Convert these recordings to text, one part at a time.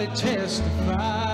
somebody testify.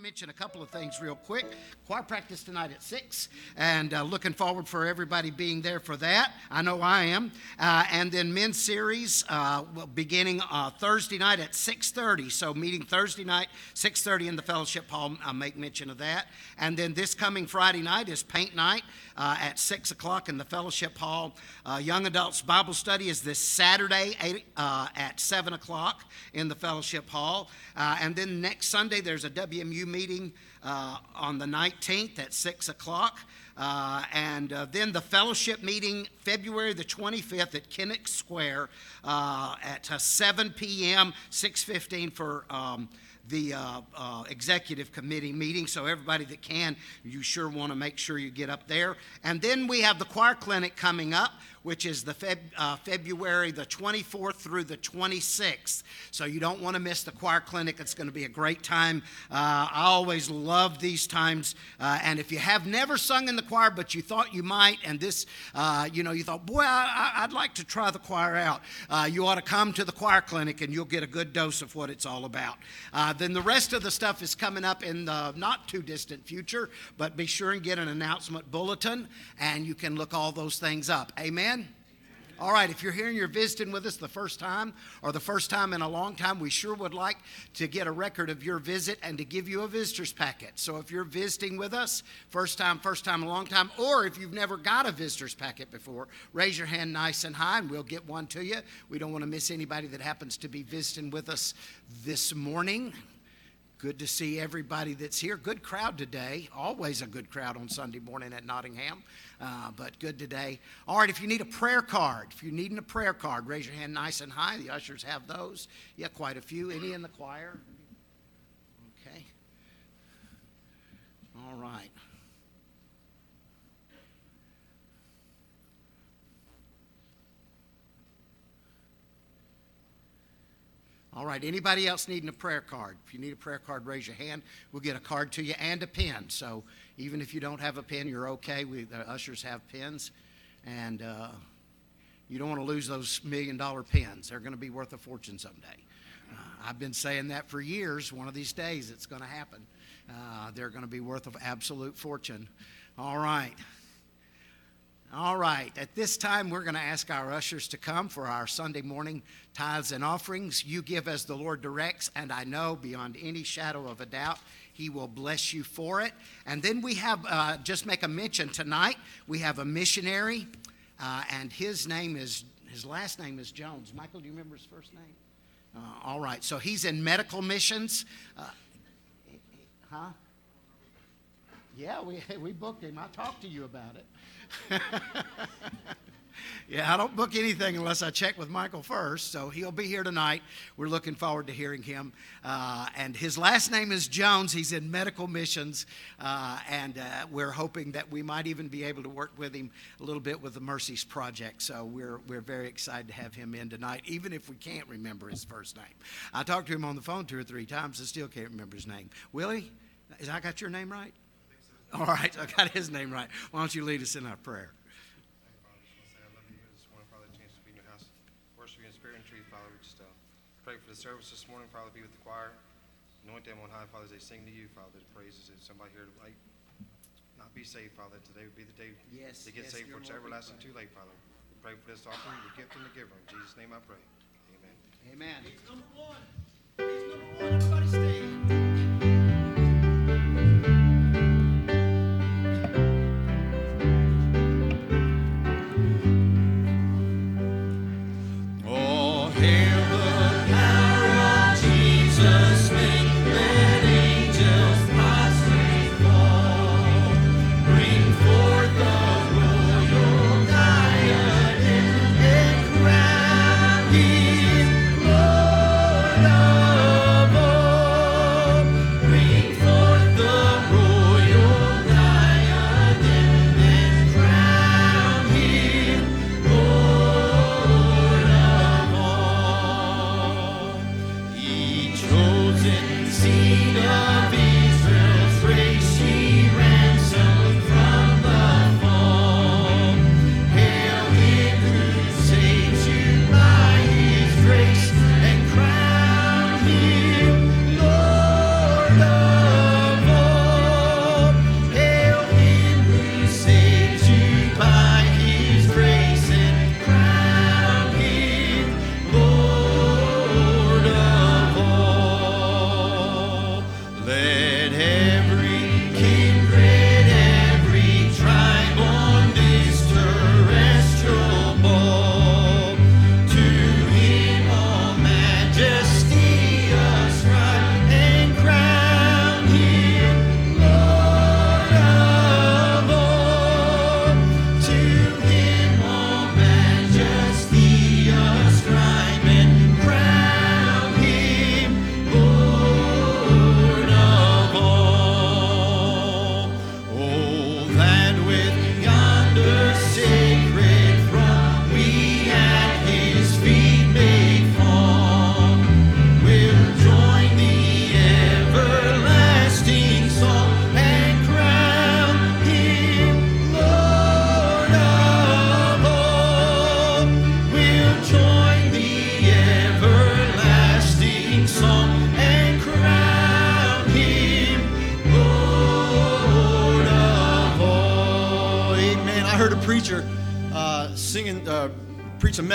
To mention a couple of things real quick. Choir practice tonight at 6, and uh, looking forward for everybody being there for that. I know I am. Uh, and then men's series uh, beginning uh, Thursday night at 6.30. So meeting Thursday night, 6.30 in the fellowship hall. I'll make mention of that. And then this coming Friday night is paint night uh, at 6 o'clock in the fellowship hall. Uh, young adults Bible study is this Saturday eight, at 7 o'clock in the fellowship hall. And then next Sunday, there's a WMU meeting uh, on the 19th at 6 o'clock. Uh, and uh, then the fellowship meeting February the 25th at Kinnick Square uh, at uh, 7 p.m., 6.15 for um, the uh, executive committee meeting. So everybody that can, you sure want to make sure you get up there. And then we have the choir clinic coming up, which is the Feb, uh, February the 24th through the 26th. So you don't want to miss the choir clinic. It's going to be a great time. Uh, I always love these times. Uh, and if you have never sung in the choir, but you thought you might, and this, uh, you know, you thought, boy, I, I'd like to try the choir out, uh, you ought to come to the choir clinic and you'll get a good dose of what it's all about. Uh, then the rest of the stuff is coming up in the not too distant future, but be sure and get an announcement bulletin and you can look all those things up. Amen? All right, if you're here and you're visiting with us the first time or the first time in a long time, we sure would like to get a record of your visit and to give you a visitor's packet. So if you're visiting with us, first time, first time, a long time, or if you've never got a visitor's packet before, raise your hand nice and high and we'll get one to you. We don't want to miss anybody that happens to be visiting with us this morning. Good to see everybody that's here. Good crowd today. Always a good crowd on Sunday morning at Nottingham, uh, but good today. All right, if you need a prayer card, if you're needing a prayer card, raise your hand nice and high. The ushers have those. Yeah, quite a few. Any in the choir? Okay. All right. All right, anybody else needing a prayer card? If you need a prayer card, raise your hand. We'll get a card to you and a pen. So even if you don't have a pen, you're okay. We, the ushers have pens. And uh, you don't want to lose those million dollar pens, they're going to be worth a fortune someday. Uh, I've been saying that for years. One of these days, it's going to happen. Uh, they're going to be worth an absolute fortune. All right. All right, at this time, we're going to ask our ushers to come for our Sunday morning tithes and offerings. You give as the Lord directs, and I know beyond any shadow of a doubt, He will bless you for it. And then we have, uh, just make a mention tonight, we have a missionary, uh, and his name is, his last name is Jones. Michael, do you remember his first name? Uh, all right, so he's in medical missions. Uh, huh? Yeah, we, we booked him. I talked to you about it. yeah, I don't book anything unless I check with Michael first. So he'll be here tonight. We're looking forward to hearing him. Uh, and his last name is Jones. He's in medical missions. Uh, and uh, we're hoping that we might even be able to work with him a little bit with the Mercies Project. So we're, we're very excited to have him in tonight, even if we can't remember his first name. I talked to him on the phone two or three times. I still can't remember his name. Willie, I got your name right? All right, I got his name right. Why don't you lead us in our prayer? Pray for the service this morning, Father, be with the choir. Anoint them on high, Father, as they sing to you, Father, the praises. If somebody here might not be saved, Father, today would be the day Yes, they get yes, saved for it's everlasting too late, Father. We pray for this offering, the gift and the giver. In Jesus' name I pray. Amen. Amen. number one. number one. Everybody stand.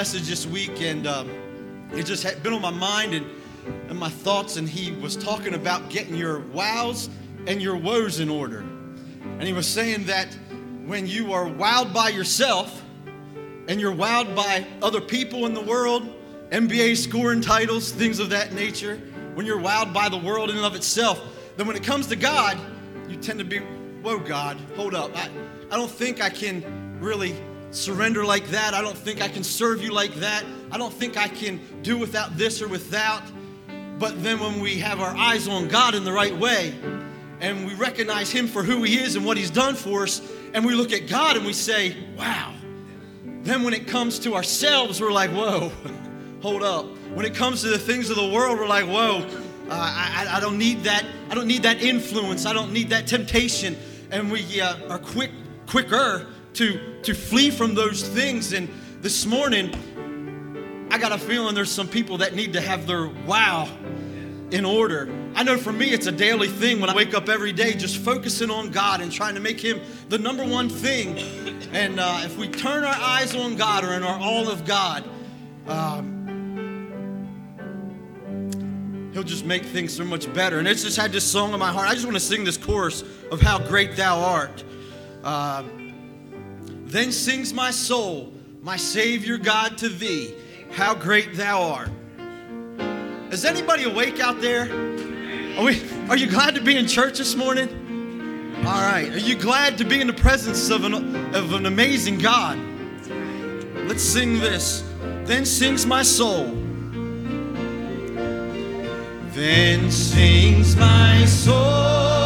Message this week, and um, it just had been on my mind and, and my thoughts. And he was talking about getting your wows and your woes in order. And he was saying that when you are wowed by yourself and you're wowed by other people in the world, NBA scoring titles, things of that nature, when you're wowed by the world in and of itself, then when it comes to God, you tend to be, whoa, God, hold up. I, I don't think I can really surrender like that. I don't think I can serve you like that. I don't think I can do without this or without. But then when we have our eyes on God in the right way and we recognize Him for who He is and what He's done for us, and we look at God and we say, wow. Then when it comes to ourselves, we're like, whoa, hold up. When it comes to the things of the world, we're like, whoa, uh, I, I, don't need that. I don't need that influence. I don't need that temptation. And we uh, are quick, quicker to, to flee from those things. And this morning, I got a feeling there's some people that need to have their wow in order. I know for me, it's a daily thing when I wake up every day, just focusing on God and trying to make Him the number one thing. And uh, if we turn our eyes on God or in our all of God, um, He'll just make things so much better. And it's just had this song in my heart. I just want to sing this chorus of how great Thou art. Um, then sings my soul, my Savior God, to Thee, how great Thou art. Is anybody awake out there? Are, we, are you glad to be in church this morning? All right. Are you glad to be in the presence of an, of an amazing God? Let's sing this. Then sings my soul. Then sings my soul.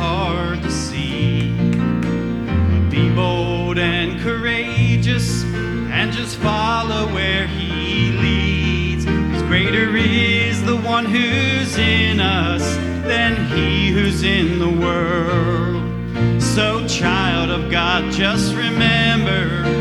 hard to see. But be bold and courageous and just follow where He leads. Cause greater is the one who's in us than He who's in the world. So, child of God, just remember.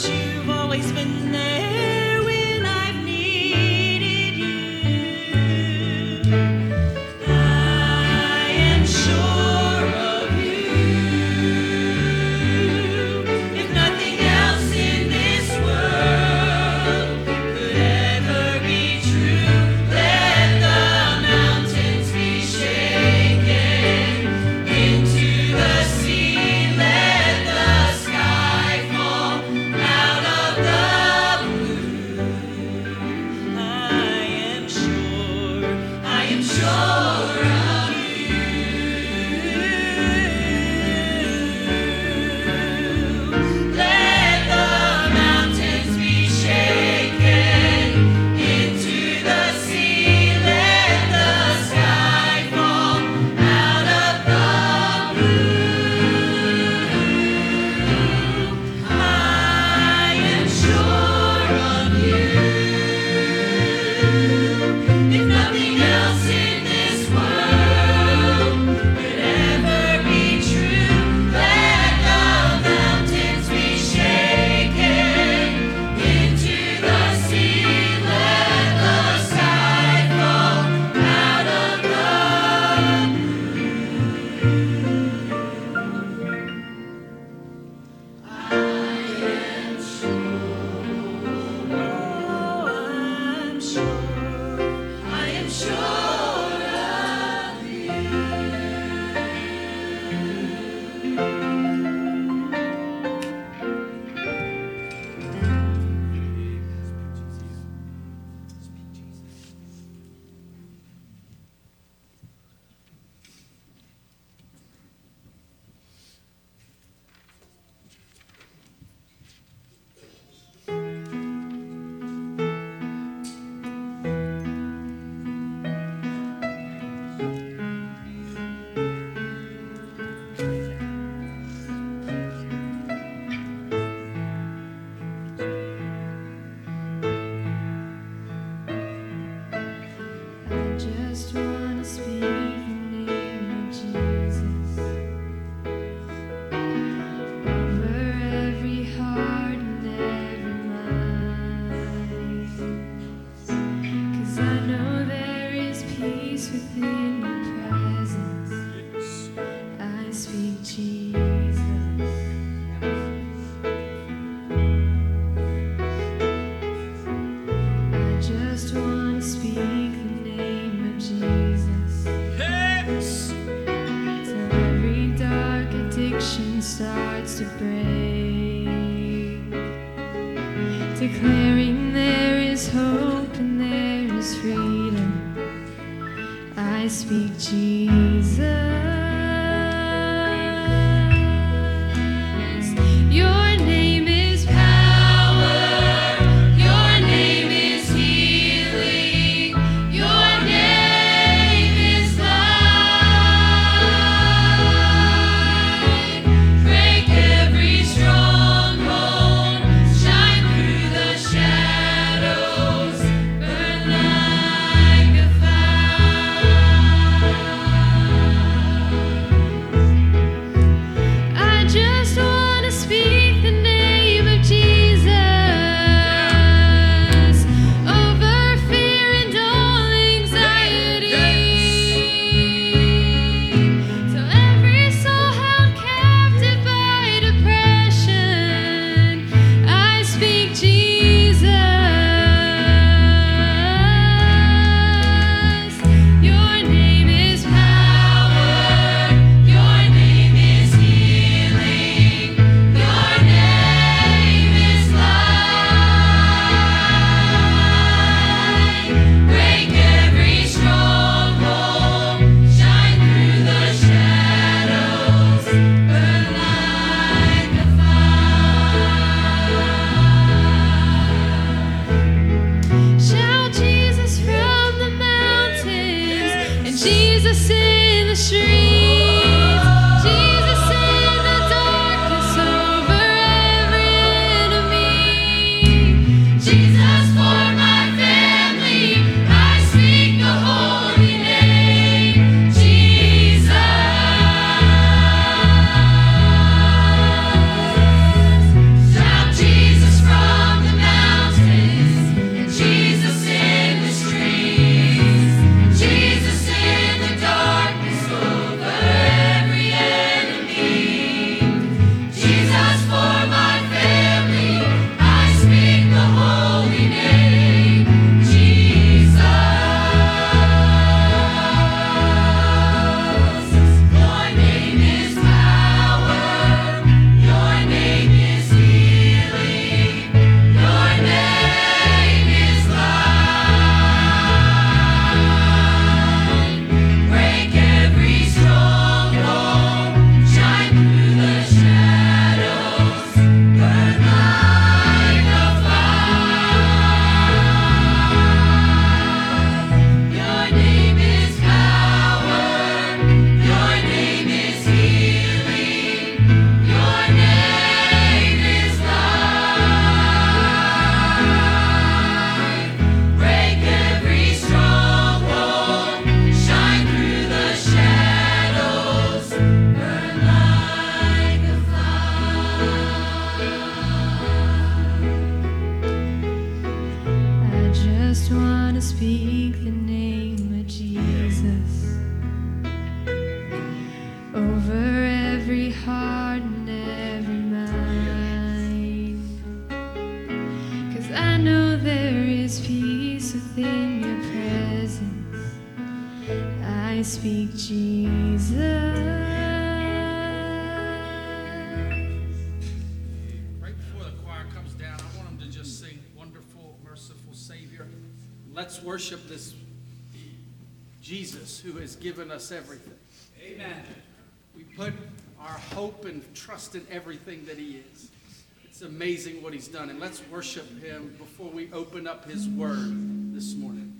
you've always been there. Within your presence. I speak Jesus. Right before the choir comes down, I want them to just sing Wonderful, Merciful Savior. Let's worship this Jesus who has given us everything. Amen. We put our hope and trust in everything that He is. It's amazing what He's done. And let's worship Him before we open up His Word this morning.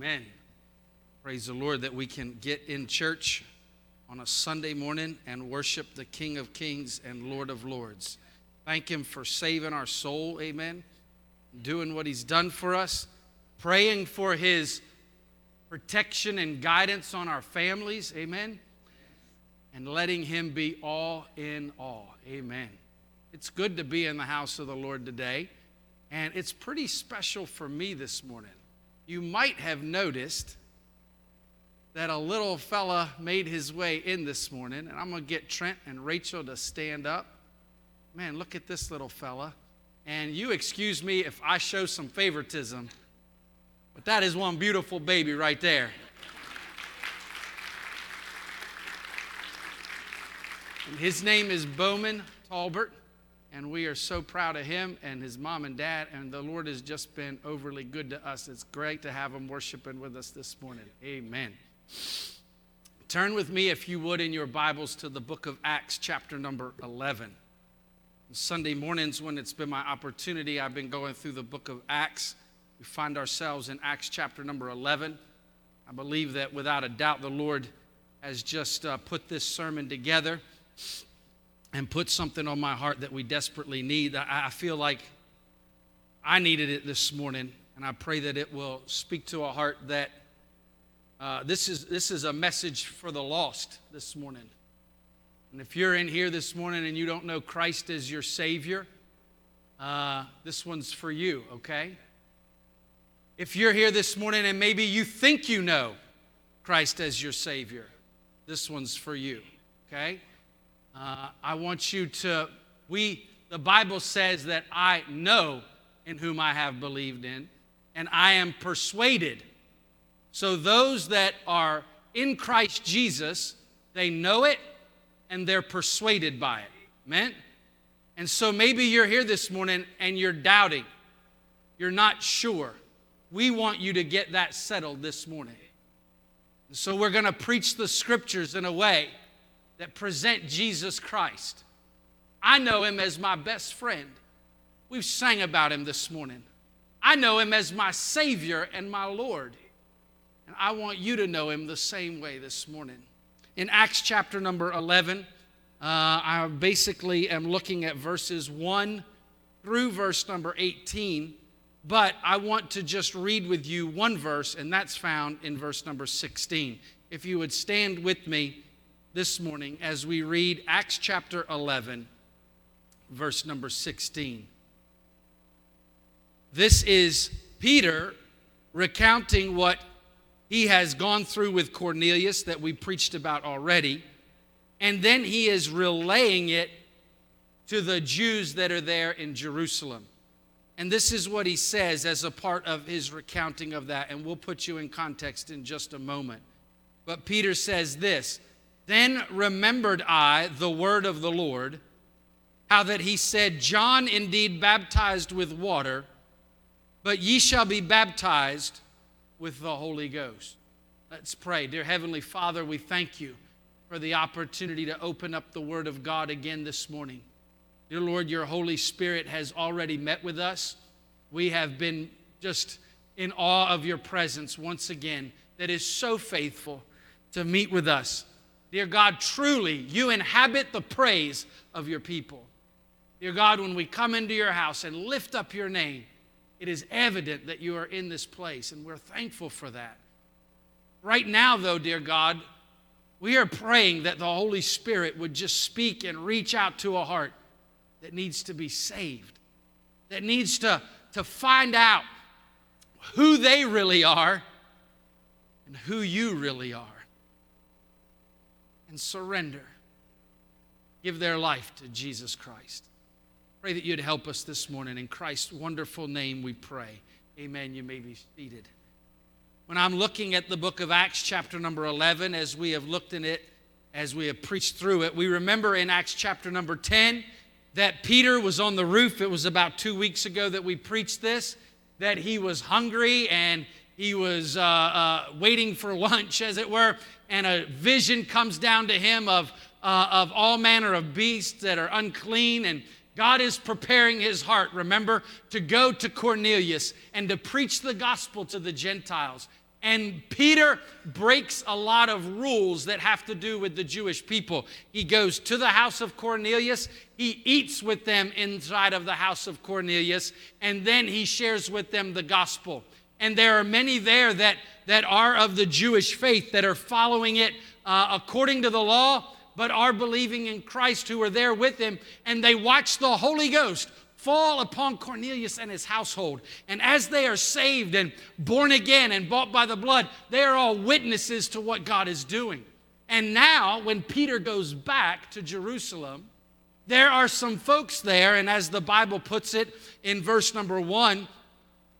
Man, praise the Lord that we can get in church on a Sunday morning and worship the King of Kings and Lord of Lords. Thank Him for saving our soul, amen. Doing what He's done for us, praying for His protection and guidance on our families, amen. And letting Him be all in all, amen. It's good to be in the house of the Lord today, and it's pretty special for me this morning. You might have noticed that a little fella made his way in this morning, and I'm going to get Trent and Rachel to stand up. Man, look at this little fella. And you excuse me if I show some favoritism, but that is one beautiful baby right there. And his name is Bowman Talbert, and we are so proud of him and his mom and dad. And the Lord has just been overly good to us. It's great to have him worshiping with us this morning. Amen. Turn with me, if you would, in your Bibles to the book of Acts, chapter number 11. Sunday mornings, when it's been my opportunity, I've been going through the book of Acts. We find ourselves in Acts chapter number 11. I believe that without a doubt, the Lord has just uh, put this sermon together and put something on my heart that we desperately need. I, I feel like I needed it this morning, and I pray that it will speak to a heart that uh, this, is, this is a message for the lost this morning. And if you're in here this morning and you don't know Christ as your Savior, uh, this one's for you, okay? If you're here this morning and maybe you think you know Christ as your Savior, this one's for you, okay? Uh, I want you to, we, the Bible says that I know in whom I have believed in, and I am persuaded. So those that are in Christ Jesus, they know it and they're persuaded by it. Amen? And so maybe you're here this morning and you're doubting. You're not sure. We want you to get that settled this morning. So we're going to preach the scriptures in a way that present Jesus Christ. I know him as my best friend. We've sang about him this morning. I know him as my Savior and my Lord. And I want you to know him the same way this morning in Acts chapter number 11. Uh, I basically am looking at verses 1 through verse number 18, but I want to just read with you one verse, and that's found in verse number 16. If you would stand with me this morning as we read Acts chapter 11, verse number 16. This is Peter recounting what he has gone through with Cornelius that we preached about already. And then he is relaying it to the Jews that are there in Jerusalem. And this is what he says as a part of his recounting of that. And we'll put you in context in just a moment. But Peter says this Then remembered I the word of the Lord, how that he said, John indeed baptized with water, but ye shall be baptized with the Holy Ghost. Let's pray. Dear Heavenly Father, we thank you for the opportunity to open up the Word of God again this morning. Dear Lord, your Holy Spirit has already met with us. We have been just in awe of your presence once again, that is so faithful to meet with us. Dear God, truly, you inhabit the praise of your people. Dear God, when we come into your house and lift up your name, it is evident that you are in this place, and we're thankful for that. Right now, though, dear God, we are praying that the Holy Spirit would just speak and reach out to a heart that needs to be saved, that needs to, to find out who they really are and who you really are, and surrender. Give their life to Jesus Christ. Pray that you'd help us this morning. In Christ's wonderful name we pray. Amen. You may be seated. When I'm looking at the book of Acts, chapter number 11, as we have looked in it, as we have preached through it, we remember in Acts chapter number 10 that Peter was on the roof. It was about two weeks ago that we preached this, that he was hungry and he was uh, uh, waiting for lunch, as it were, and a vision comes down to him of, uh, of all manner of beasts that are unclean and God is preparing his heart, remember, to go to Cornelius and to preach the gospel to the Gentiles. And Peter breaks a lot of rules that have to do with the Jewish people. He goes to the house of Cornelius, he eats with them inside of the house of Cornelius, and then he shares with them the gospel. And there are many there that, that are of the Jewish faith that are following it uh, according to the law but are believing in Christ who are there with him, and they watch the Holy Ghost fall upon Cornelius and his household. And as they are saved and born again and bought by the blood, they are all witnesses to what God is doing. And now, when Peter goes back to Jerusalem, there are some folks there, and as the Bible puts it in verse number one,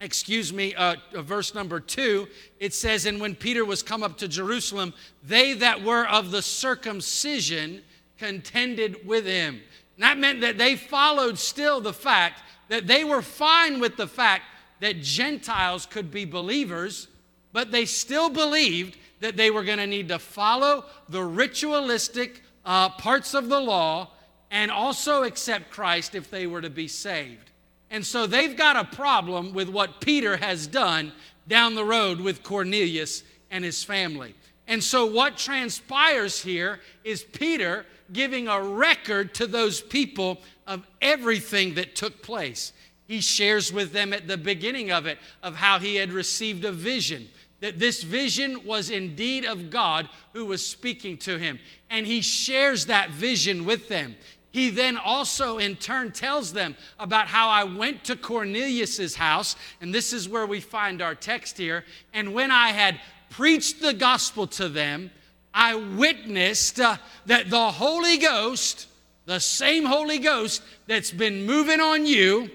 excuse me, uh, uh, verse number two, it says, And when Peter was come up to Jerusalem, they that were of the circumcision contended with him. And that meant that they followed still the fact that they were fine with the fact that Gentiles could be believers, but they still believed that they were going to need to follow the ritualistic uh, parts of the law and also accept Christ if they were to be saved. And so they've got a problem with what Peter has done down the road with Cornelius and his family. And so what transpires here is Peter giving a record to those people of everything that took place. He shares with them at the beginning of it of how he had received a vision, that this vision was indeed of God who was speaking to him. And he shares that vision with them. He then also, in turn, tells them about how I went to Cornelius's house, and this is where we find our text here. And when I had preached the gospel to them, I witnessed uh, that the Holy Ghost, the same Holy Ghost that's been moving on you,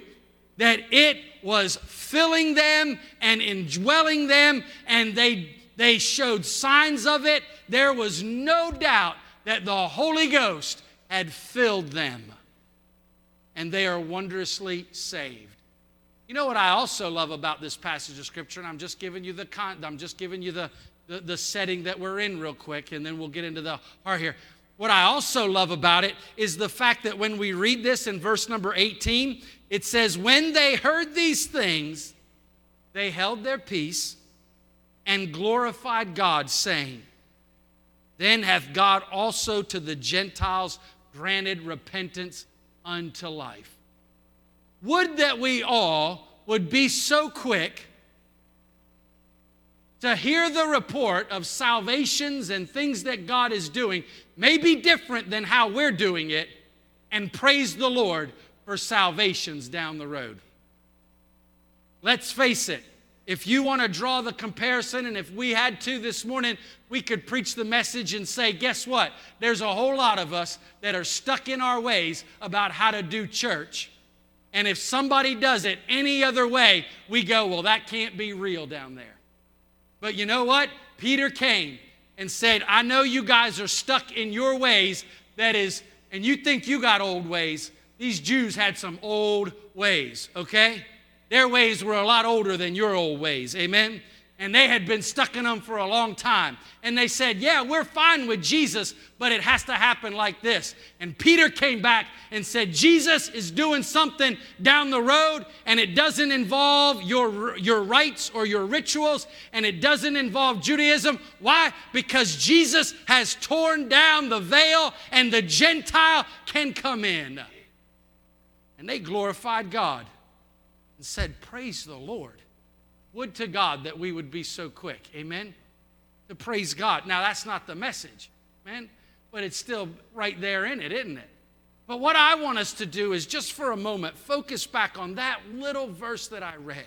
that it was filling them and indwelling them, and they, they showed signs of it. There was no doubt that the Holy Ghost had filled them, and they are wondrously saved. You know what I also love about this passage of scripture, and I'm just giving you the con- I'm just giving you the, the, the setting that we're in real quick, and then we'll get into the heart here. What I also love about it is the fact that when we read this in verse number 18, it says, When they heard these things, they held their peace and glorified God, saying, Then hath God also to the Gentiles granted repentance unto life. Would that we all would be so quick to hear the report of salvations and things that God is doing may be different than how we're doing it, and praise the Lord for salvations down the road. Let's face it, if you want to draw the comparison, and if we had to this morning, we could preach the message and say, guess what? There's a whole lot of us that are stuck in our ways about how to do church. And if somebody does it any other way, we go, well, that can't be real down there. But you know what? Peter came and said, I know you guys are stuck in your ways, that is, and you think you got old ways. These Jews had some old ways, okay? Their ways were a lot older than your old ways, amen? And they had been stuck in them for a long time. And they said, Yeah, we're fine with Jesus, but it has to happen like this. And Peter came back and said, Jesus is doing something down the road, and it doesn't involve your, your rites or your rituals, and it doesn't involve Judaism. Why? Because Jesus has torn down the veil, and the Gentile can come in. And they glorified God and said, Praise the Lord. Would to God that we would be so quick. Amen? To praise God. Now, that's not the message, man, but it's still right there in it, isn't it? But what I want us to do is just for a moment focus back on that little verse that I read.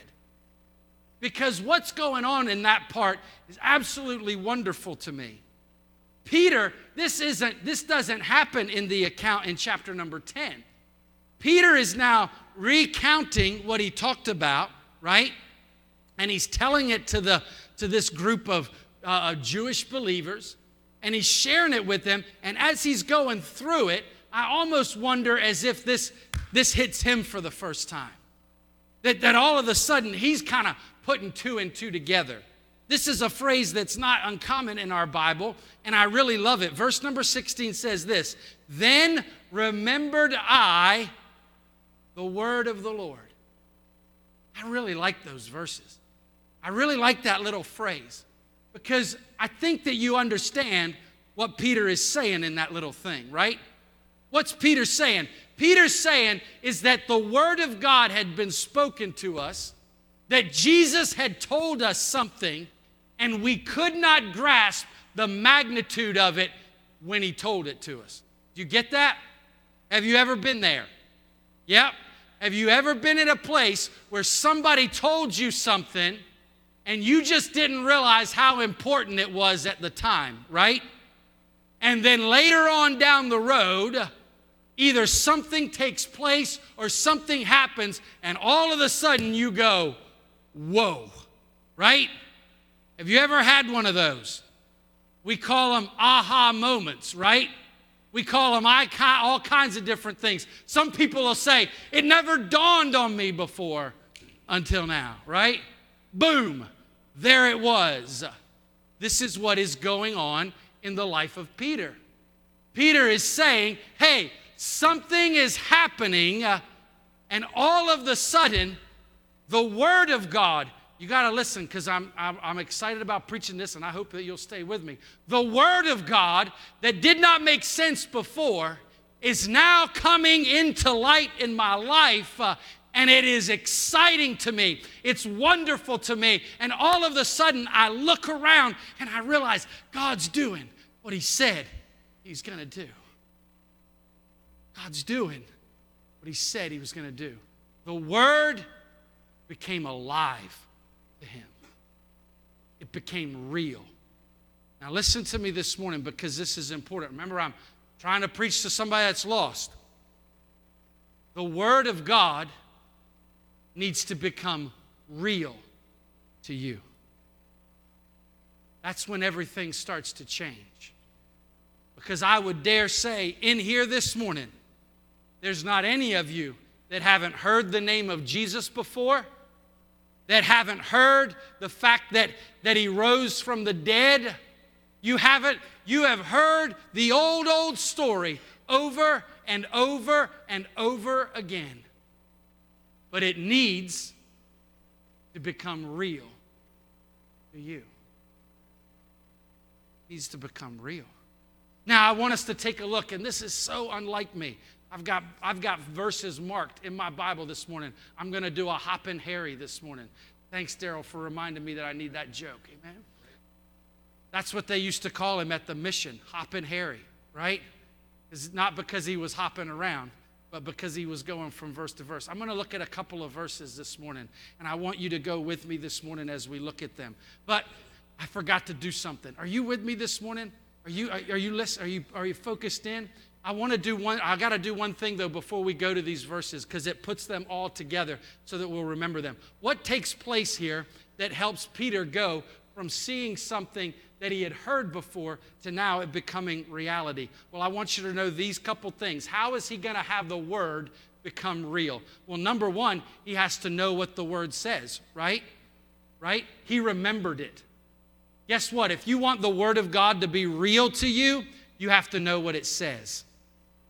Because what's going on in that part is absolutely wonderful to me. Peter, this isn't this doesn't happen in the account in chapter number 10. Peter is now recounting what he talked about, right? And he's telling it to, the, to this group of uh, Jewish believers, and he's sharing it with them. And as he's going through it, I almost wonder as if this, this hits him for the first time. That, that all of a sudden he's kind of putting two and two together. This is a phrase that's not uncommon in our Bible, and I really love it. Verse number 16 says this Then remembered I the word of the Lord. I really like those verses. I really like that little phrase because I think that you understand what Peter is saying in that little thing, right? What's Peter saying? Peter's saying is that the Word of God had been spoken to us, that Jesus had told us something, and we could not grasp the magnitude of it when He told it to us. Do you get that? Have you ever been there? Yep. Have you ever been in a place where somebody told you something and you just didn't realize how important it was at the time, right? And then later on down the road, Either something takes place or something happens, and all of a sudden you go, whoa, right? Have you ever had one of those? We call them aha moments, right? We call them all kinds of different things. Some people will say, It never dawned on me before until now, right? Boom, there it was. This is what is going on in the life of Peter. Peter is saying, Hey, something is happening, uh, and all of the sudden, the Word of God, you got to listen because I'm, I'm, I'm excited about preaching this, and I hope that you'll stay with me. The Word of God that did not make sense before is now coming into light in my life. Uh, and it is exciting to me. It's wonderful to me. And all of a sudden, I look around and I realize God's doing what He said He's going to do. God's doing what He said He was going to do. The Word became alive to him. It became real. Now, listen to me this morning because this is important. Remember, I'm trying to preach to somebody that's lost. The Word of God needs to become real to you. That's when everything starts to change. Because I would dare say, in here this morning, there's not any of you that haven't heard the name of Jesus before that haven't heard the fact that, that he rose from the dead. You haven't, you have heard the old, old story over and over and over again. But it needs to become real to you. It needs to become real. Now, I want us to take a look, and this is so unlike me. I've got, I've got verses marked in my Bible this morning. I'm going to do a Hoppin' Harry this morning. Thanks, Daryl, for reminding me that I need that joke. Amen. That's what they used to call him at the mission, Hoppin' Harry, right? It's not because he was hopping around, but because he was going from verse to verse. I'm going to look at a couple of verses this morning, and I want you to go with me this morning as we look at them. But I forgot to do something. Are you with me this morning? Are you, are, you listening? Are you, are you focused in? I want to do one, I got to do one thing though before we go to these verses because it puts them all together so that we'll remember them. What takes place here that helps Peter go from seeing something that he had heard before to now it becoming reality? Well, I want you to know these couple things. How is he going to have the word become real? Well, number one, he has to know what the word says, right? Right? He remembered it. Guess what? If you want the word of God to be real to you, you have to know what it says.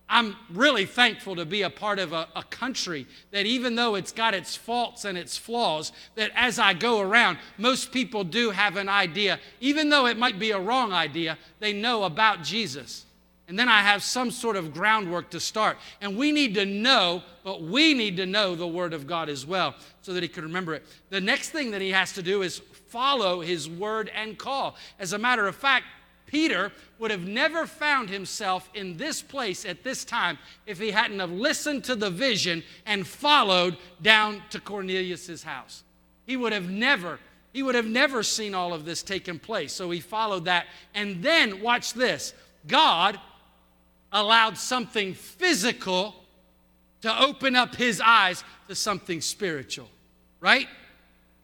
I'm really thankful to be a part of a, a, country that, even though it's got its faults and its flaws, that as I go around, most people do have an idea, even though it might be a wrong idea, they know about Jesus. And then I have some sort of groundwork to start. And we need to know, but we need to know the Word of God as well so that he can remember it. The next thing that he has to do is follow his word and call. As a matter of fact, Peter would have never found himself in this place at this time if he hadn't have listened to the vision and followed down to Cornelius's house. He would have never he would have never seen all of this taking place. So he followed that and then watch this. God allowed something physical to open up his eyes to something spiritual. Right?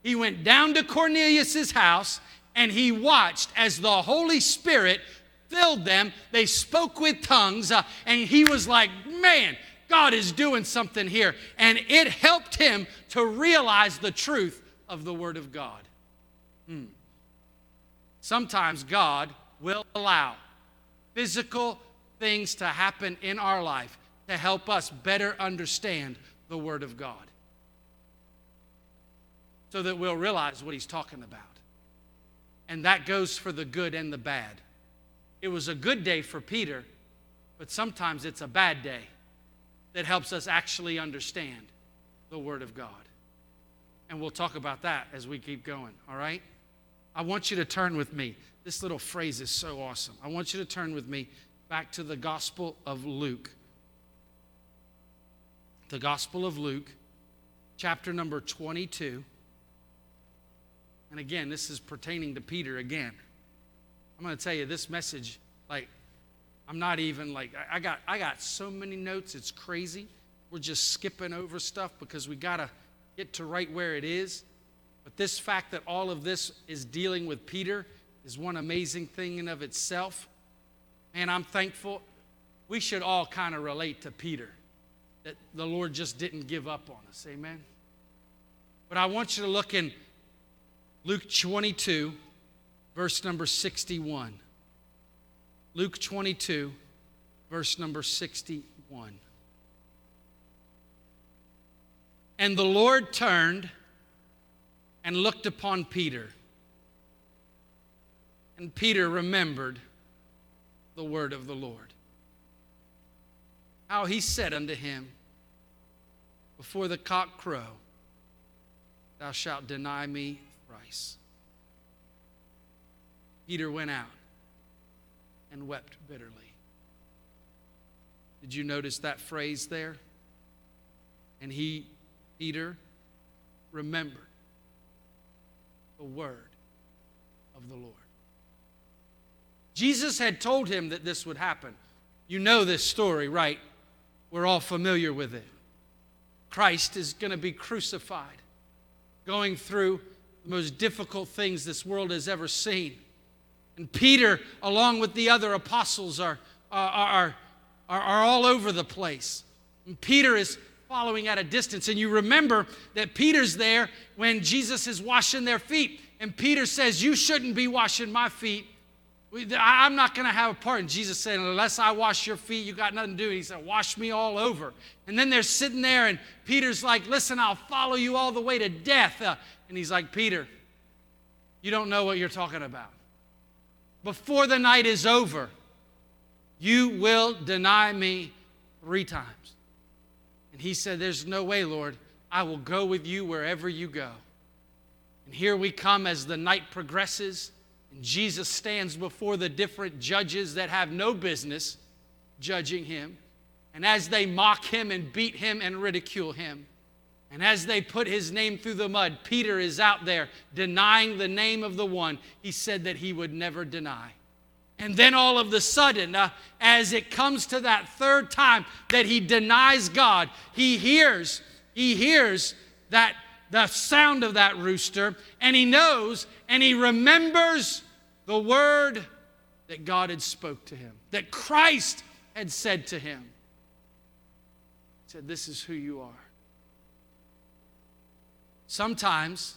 He went down to Cornelius's house and he watched as the Holy Spirit filled them. They spoke with tongues, uh, and he was like, man, God is doing something here. And it helped him to realize the truth of the Word of God. Hmm. Sometimes God will allow physical things to happen in our life to help us better understand the Word of God so that we'll realize what He's talking about. And that goes for the good and the bad. It was a good day for Peter, but sometimes it's a bad day that helps us actually understand the Word of God. And we'll talk about that as we keep going, all right? I want you to turn with me. This little phrase is so awesome. I want you to turn with me back to the Gospel of Luke. The Gospel of Luke, chapter number 22. And again, this is pertaining to Peter again. I'm going to tell you this message, like, I'm not even like I got I got so many notes, it's crazy. We're just skipping over stuff because we gotta get to right where it is. But this fact that all of this is dealing with Peter is one amazing thing in of itself. And I'm thankful. We should all kind of relate to Peter that the Lord just didn't give up on us. Amen. But I want you to look in Luke 22, verse number 61. Luke 22, verse number 61. And the Lord turned and looked upon Peter. And Peter remembered the word of the Lord. How he said unto him, Before the cock crow, thou shalt deny me thrice. Peter went out and wept bitterly. Did you notice that phrase there? And he, Peter, remembered the word of the Lord. Jesus had told him that this would happen. You know this story, right? We're all familiar with it. Christ is going to be crucified, going through the most difficult things this world has ever seen. And Peter, along with the other apostles, are, are, are, are, all over the place. And Peter is following at a distance. And you remember that Peter's there when Jesus is washing their feet. And Peter says, You shouldn't be washing my feet. I'm not going to have a part. And Jesus said, Unless I wash your feet, you got nothing to do. And he said, Wash me all over. And then they're sitting there, and Peter's like, Listen, I'll follow you all the way to death. Uh, and he's like, Peter, you don't know what you're talking about. Before the night is over, you will deny me three times. And he said, There's no way, Lord. I will go with you wherever you go. And here we come as the night progresses, and Jesus stands before the different judges that have no business judging him. And as they mock him and beat him and ridicule him, and as they put his name through the mud, Peter is out there denying the name of the one he said that he would never deny. And then all of the sudden, uh, as it comes to that third time that he denies God, he hears, he hears that the sound of that rooster, and he knows and he remembers the word that God had spoke to him, that Christ had said to him. He said, This is who you are. Sometimes,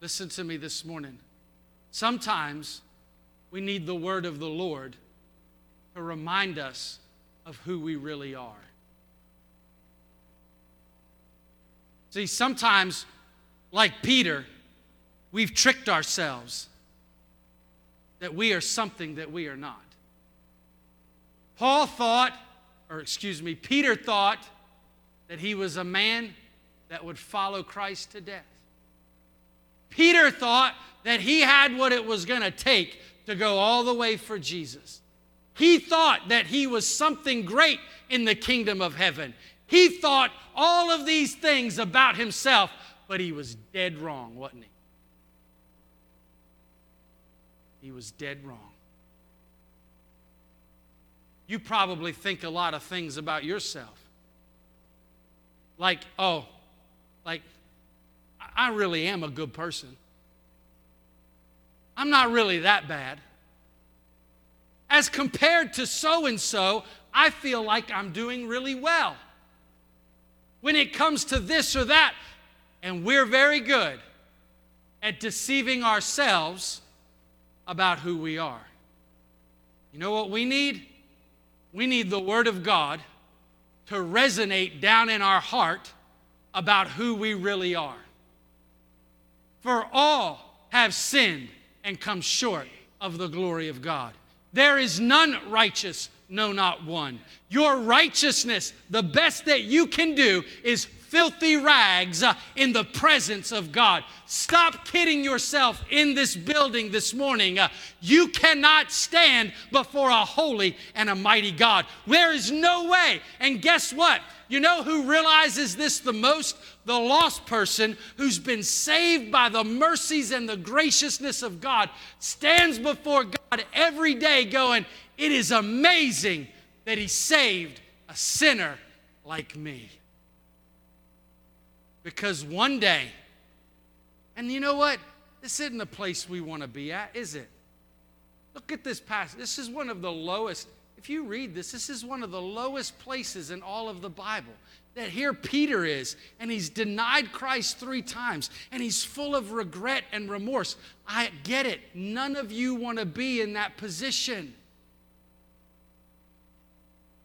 listen to me this morning, sometimes we need the word of the Lord to remind us of who we really are. See, sometimes, like Peter, we've tricked ourselves that we are something that we are not. Paul thought, or excuse me, Peter thought that he was a man that would follow Christ to death. Peter thought that he had what it was going to take to go all the way for Jesus. He thought that he was something great in the kingdom of heaven. He thought all of these things about himself, but he was dead wrong, wasn't he? He was dead wrong. You probably think a lot of things about yourself. Like, oh, like, I really am a good person. I'm not really that bad. As compared to so and so, I feel like I'm doing really well. When it comes to this or that, and we're very good at deceiving ourselves about who we are. You know what we need? We need the Word of God to resonate down in our heart about who we really are. For all have sinned and come short of the glory of God. There is none righteous, no, not one. Your righteousness, the best that you can do, is filthy rags uh, in the presence of God. Stop kidding yourself in this building this morning. Uh, you cannot stand before a holy and a mighty God. There is no way. And guess what? You know who realizes this the most? The lost person who's been saved by the mercies and the graciousness of God stands before God every day going, it is amazing that he saved a sinner like me. Because one day, and you know what? This isn't the place we want to be at, is it? Look at this passage. This is one of the lowest. If you read this, this is one of the lowest places in all of the Bible. That here Peter is, and he's denied Christ three times, and he's full of regret and remorse. I get it. None of you want to be in that position.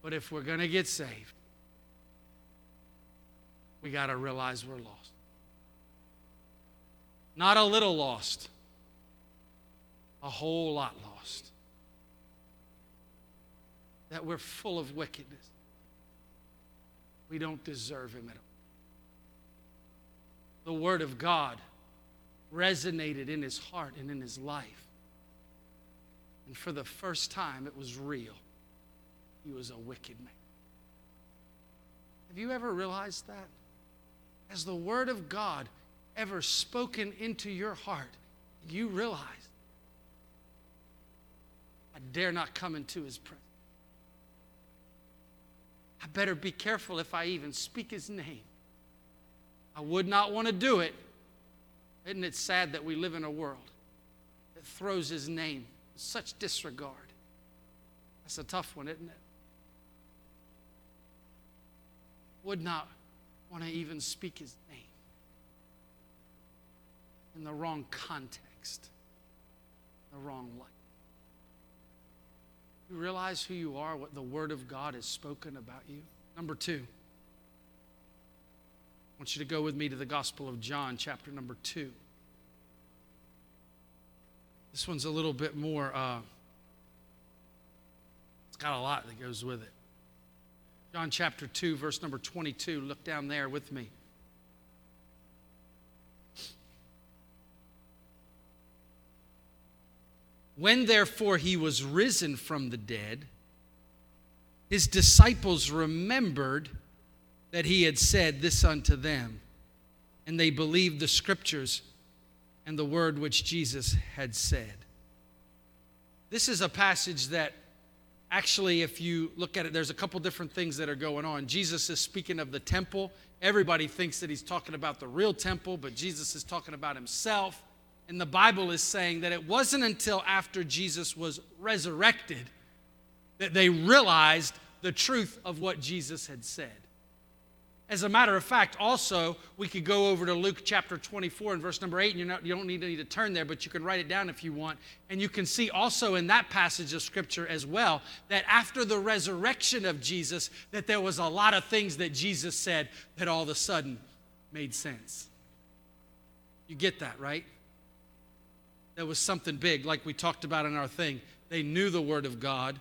But if we're going to get saved, we got to realize we're lost. Not a little lost, a whole lot lost. That we're full of wickedness. We don't deserve Him at all. The Word of God resonated in his heart and in his life. And for the first time, it was real. He was a wicked man. Have you ever realized that? Has the Word of God ever spoken into your heart? You realize, I dare not come into His presence. I better be careful if I even speak His name. I would not want to do it. Isn't it sad that we live in a world that throws His name with such disregard? That's a tough one, isn't it? would not want to even speak his name in the wrong context, the wrong light. You realize who you are, what the Word of God has spoken about you? Number two, I want you to go with me to the Gospel of John, chapter number two. This one's a little bit more, uh, it's got a lot that goes with it. John chapter 2, verse number 22. Look down there with me. When therefore he was risen from the dead, his disciples remembered that he had said this unto them, and they believed the scriptures and the word which Jesus had said. This is a passage that actually, if you look at it, there's a couple different things that are going on. Jesus is speaking of the temple. Everybody thinks that he's talking about the real temple, but Jesus is talking about himself. And the Bible is saying that it wasn't until after Jesus was resurrected that they realized the truth of what Jesus had said. As a matter of fact, also, we could go over to Luke chapter 24 and verse number 8, and not, you don't need to turn there, but you can write it down if you want. And you can see also in that passage of Scripture as well that after the resurrection of Jesus, that there was a lot of things that Jesus said that all of a sudden made sense. You get that, right? There was something big, like we talked about in our thing. They knew the Word of God,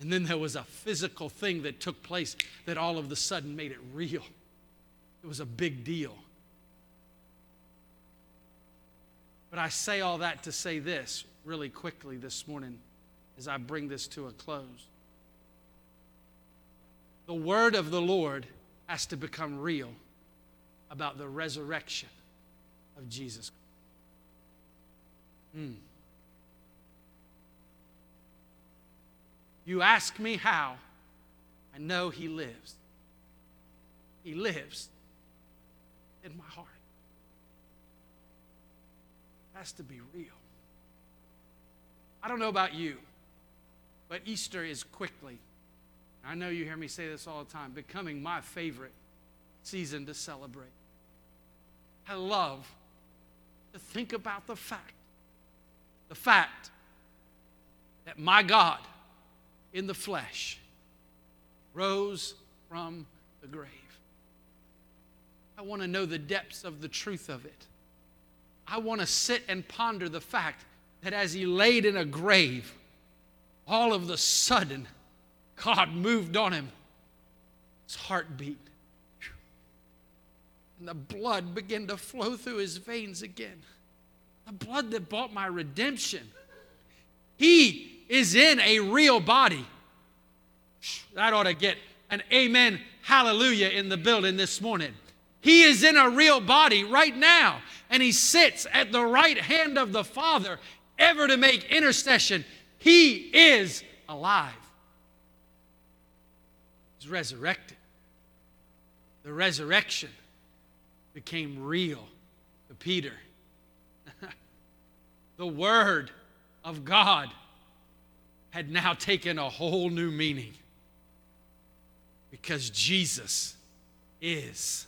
and then there was a physical thing that took place that all of a sudden made it real. It was a big deal. But I say all that to say this really quickly this morning as I bring this to a close. The word of the Lord has to become real about the resurrection of Jesus. Mm. You ask me how, I know He lives. He lives in my heart. Has to be real. I don't know about you, but Easter is quickly, I know you hear me say this all the time, becoming my favorite season to celebrate. I love to think about the fact, the fact that my God in the flesh rose from the grave. I want to know the depths of the truth of it. I want to sit and ponder the fact that as he laid in a grave, all of the sudden, God moved on him. His heart beat. And the blood began to flow through his veins again. The blood that bought my redemption. He is in a real body. That ought to get an amen, hallelujah in the building this morning. He is in a real body right now, and he sits at the right hand of the Father, ever to make intercession. He is alive. He's resurrected. The resurrection became real to Peter. The Word of God had now taken a whole new meaning because Jesus is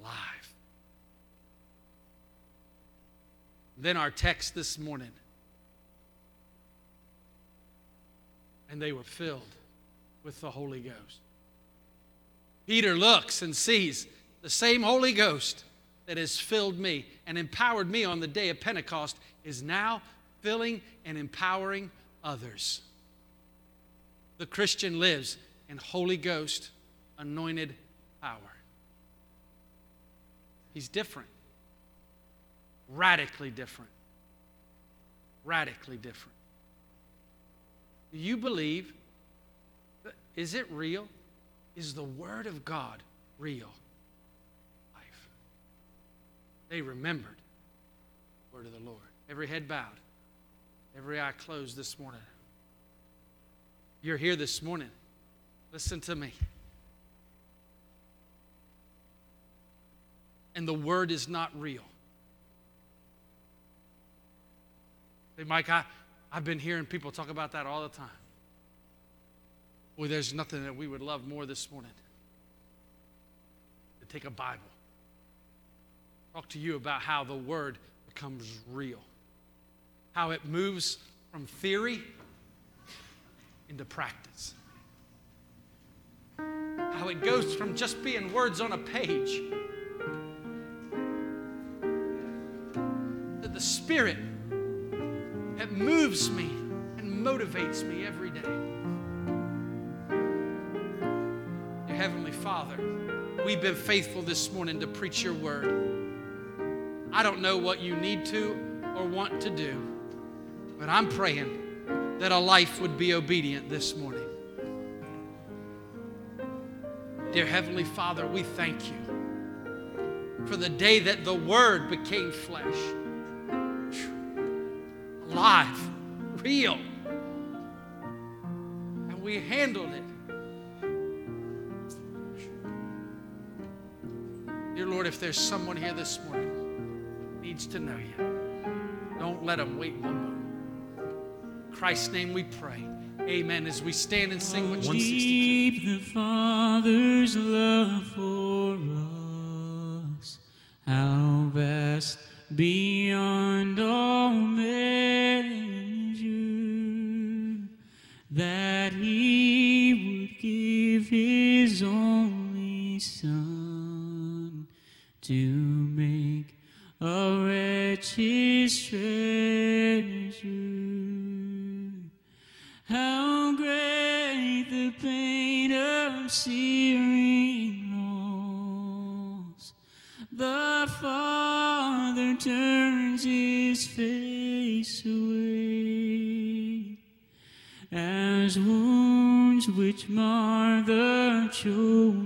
alive. Then our text this morning. And they were filled with the Holy Ghost. Peter looks and sees the same Holy Ghost that has filled me and empowered me on the day of Pentecost is now filling and empowering others. The Christian lives in Holy Ghost anointed power. He's different, radically different. Radically different. Do you believe? Is it real? Is the Word of God real? They remembered the Word of the Lord. Every head bowed, every eye closed this morning. You're here this morning. Listen to me. And the Word is not real. Hey, Mike, I, I've been hearing people talk about that all the time. Boy, there's nothing that we would love more this morning to take a Bible, talk to you about how the Word becomes real, how it moves from theory into practice, how it goes from just being words on a page to the Spirit that moves me and motivates me every day. Heavenly Father, we've been faithful this morning to preach your word. I don't know what you need to or want to do, but I'm praying that a life would be obedient this morning. Dear Heavenly Father, we thank you for the day that the Word became flesh alive, real. And we handled it. Dear Lord, if there's someone here this morning needs to know you, don't let them wait one moment. In Christ's name we pray. Amen. As we stand and sing with 162. Deep the Father's love for which mar the chosen